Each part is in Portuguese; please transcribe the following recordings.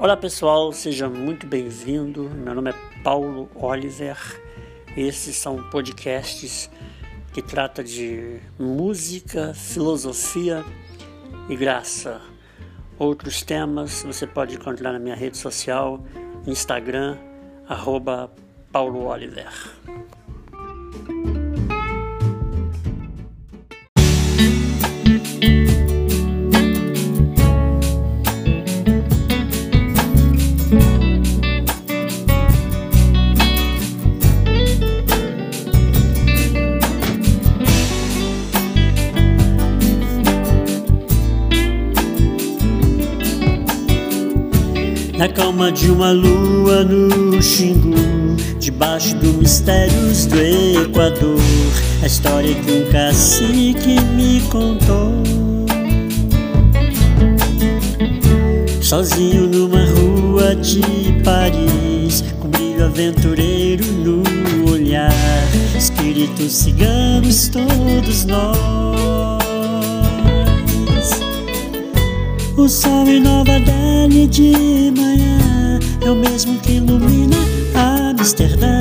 Olá pessoal, seja muito bem-vindo. Meu nome é Paulo Oliver. Esses são podcasts que trata de música, filosofia e graça. Outros temas você pode encontrar na minha rede social, Instagram, arroba Paulo Oliver. Na calma de uma lua no Xingu, debaixo dos mistérios do Equador, a história que um cacique me contou. Sozinho numa rua de Paris, com brilho aventureiro no olhar, espíritos ciganos todos nós. O sol em Nova Delhi de manhã é o mesmo que ilumina Amsterdã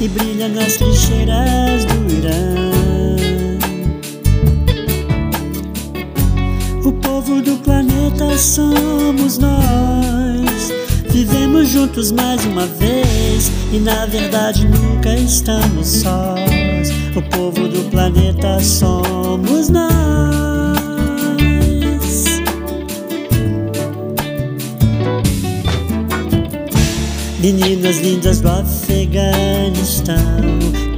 e brilha nas trincheiras do Irã. O povo do planeta somos nós. Vivemos juntos mais uma vez e na verdade nunca estamos sós. O povo do planeta somos nós. Meninas lindas do Afeganistão,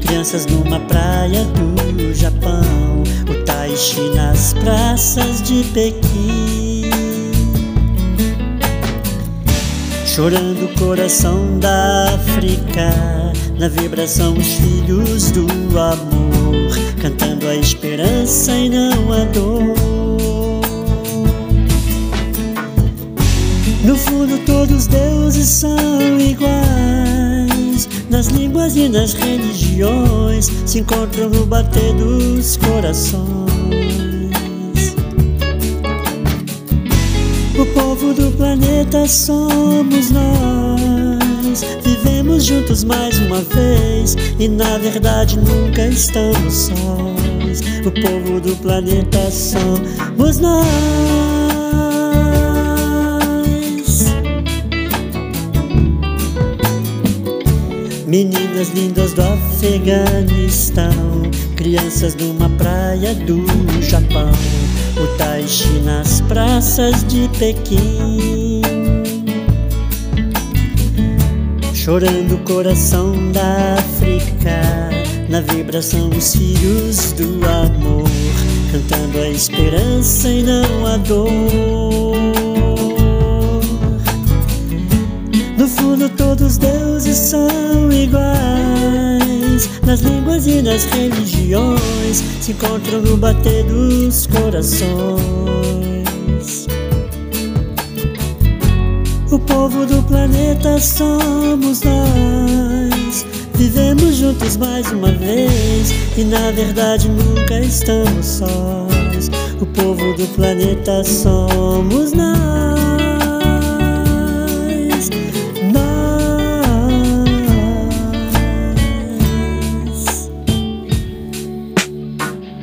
crianças numa praia do Japão, o Taishi nas praças de Pequim. Chorando o coração da África, na vibração os filhos do amor, cantando a esperança e não a dor. E nas religiões se encontram no bater dos corações. O povo do planeta somos nós. Vivemos juntos mais uma vez e na verdade nunca estamos sós. O povo do planeta somos nós. Meninas lindas do Afeganistão, crianças numa praia do Japão, o Taishi nas praças de Pequim. Chorando o coração da África, na vibração os filhos do amor, cantando a esperança e não a dor. Fundo, todos deuses são iguais. Nas línguas e nas religiões se encontram no bater dos corações. O povo do planeta somos nós. Vivemos juntos mais uma vez e na verdade nunca estamos sós. O povo do planeta somos nós.